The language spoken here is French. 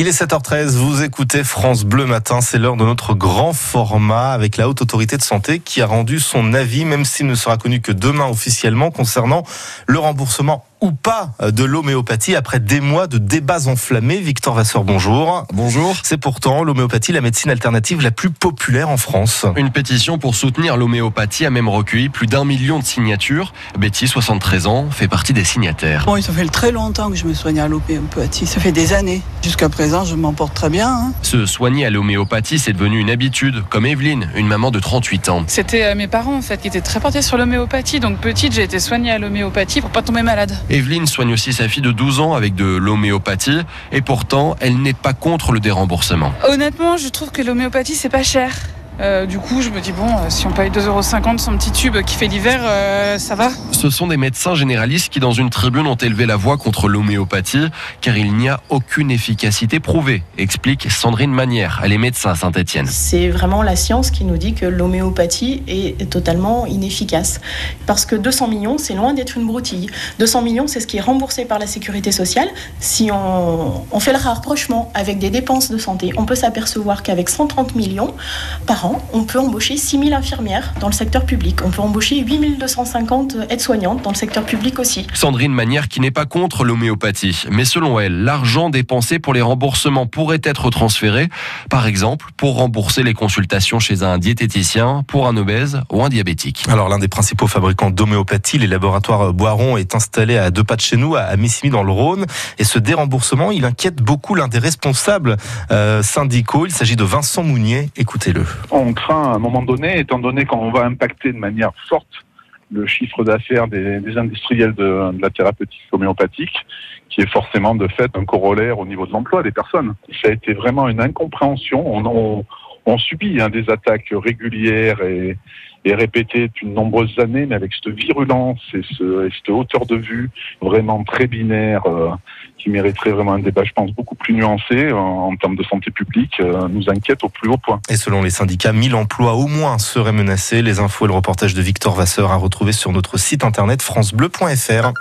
Il est 7h13, vous écoutez France Bleu Matin, c'est l'heure de notre grand format avec la Haute Autorité de Santé qui a rendu son avis, même s'il ne sera connu que demain officiellement, concernant le remboursement ou pas de l'homéopathie après des mois de débats enflammés. Victor Vasseur, bonjour. Bonjour. C'est pourtant l'homéopathie la médecine alternative la plus populaire en France. Une pétition pour soutenir l'homéopathie a même recueilli plus d'un million de signatures. Betty, 73 ans, fait partie des signataires. Bon, ça fait très longtemps que je me soigne à l'homéopathie. Ça fait des années. Jusqu'à présent, je m'en porte très bien. Hein. Se soigner à l'homéopathie, c'est devenu une habitude, comme Evelyne, une maman de 38 ans. C'était euh, mes parents en fait qui étaient très portés sur l'homéopathie. Donc petite, j'ai été soignée à l'homéopathie pour pas tomber malade. Evelyne soigne aussi sa fille de 12 ans avec de l'homéopathie et pourtant, elle n'est pas contre le déremboursement. Honnêtement, je trouve que l'homéopathie c'est pas cher. Euh, du coup, je me dis, bon, euh, si on paye 2,50€ son petit tube qui fait l'hiver, euh, ça va. Ce sont des médecins généralistes qui, dans une tribune, ont élevé la voix contre l'homéopathie, car il n'y a aucune efficacité prouvée, explique Sandrine Manière. Elle est médecin Saint-Etienne. C'est vraiment la science qui nous dit que l'homéopathie est totalement inefficace. Parce que 200 millions, c'est loin d'être une broutille. 200 millions, c'est ce qui est remboursé par la sécurité sociale. Si on, fait le rapprochement avec des dépenses de santé, on peut s'apercevoir qu'avec 130 millions par an, on peut embaucher 6 000 infirmières dans le secteur public. On peut embaucher 8 250 dans le secteur public aussi. Sandrine Manière qui n'est pas contre l'homéopathie. Mais selon elle, l'argent dépensé pour les remboursements pourrait être transféré, par exemple, pour rembourser les consultations chez un diététicien, pour un obèse ou un diabétique. Alors l'un des principaux fabricants d'homéopathie, les laboratoires Boiron, est installé à deux pas de chez nous, à Missimi dans le Rhône. Et ce déremboursement, il inquiète beaucoup l'un des responsables euh, syndicaux. Il s'agit de Vincent Mounier. Écoutez-le on craint à un moment donné, étant donné qu'on va impacter de manière forte le chiffre d'affaires des, industriels de, la thérapeutique homéopathique, qui est forcément de fait un corollaire au niveau de l'emploi des personnes. Ça a été vraiment une incompréhension. On, on, subit hein, des attaques régulières et, et répétées depuis de nombreuses années, mais avec cette virulence et, ce, cette hauteur de vue vraiment très binaire. Euh, qui mériterait vraiment un débat, je pense, beaucoup plus nuancé en, termes de santé publique, euh, nous inquiète au plus haut point. Et selon les syndicats, 1000 emplois au moins seraient menacés. Les infos et le reportage de Victor Vasseur à retrouver sur notre site internet francebleu.fr.